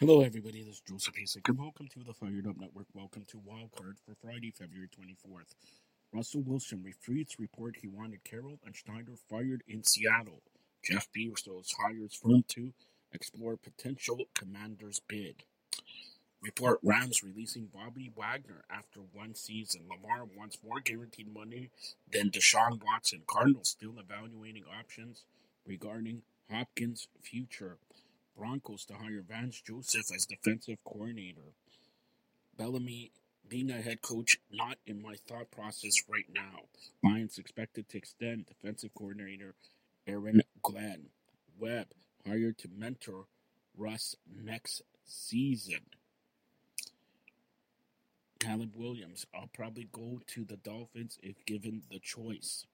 Hello, everybody. This is Joseph Hasek, and welcome to the Fired Up Network. Welcome to Wildcard for Friday, February 24th. Russell Wilson refutes report he wanted Carroll and Schneider fired in Seattle. Jeff Bezos hires firm to explore potential commander's bid. Report Rams releasing Bobby Wagner after one season. Lamar wants more guaranteed money than Deshaun Watson. Cardinals still evaluating options regarding Hopkins' future. Broncos to hire Vance Joseph as defensive coordinator. Bieniemy being a head coach not in my thought process right now. Lions expected to extend defensive coordinator Aaron Glenn. Webb hired to mentor Russ next season. Caleb Williams, I'll probably go to the Dolphins if given the choice.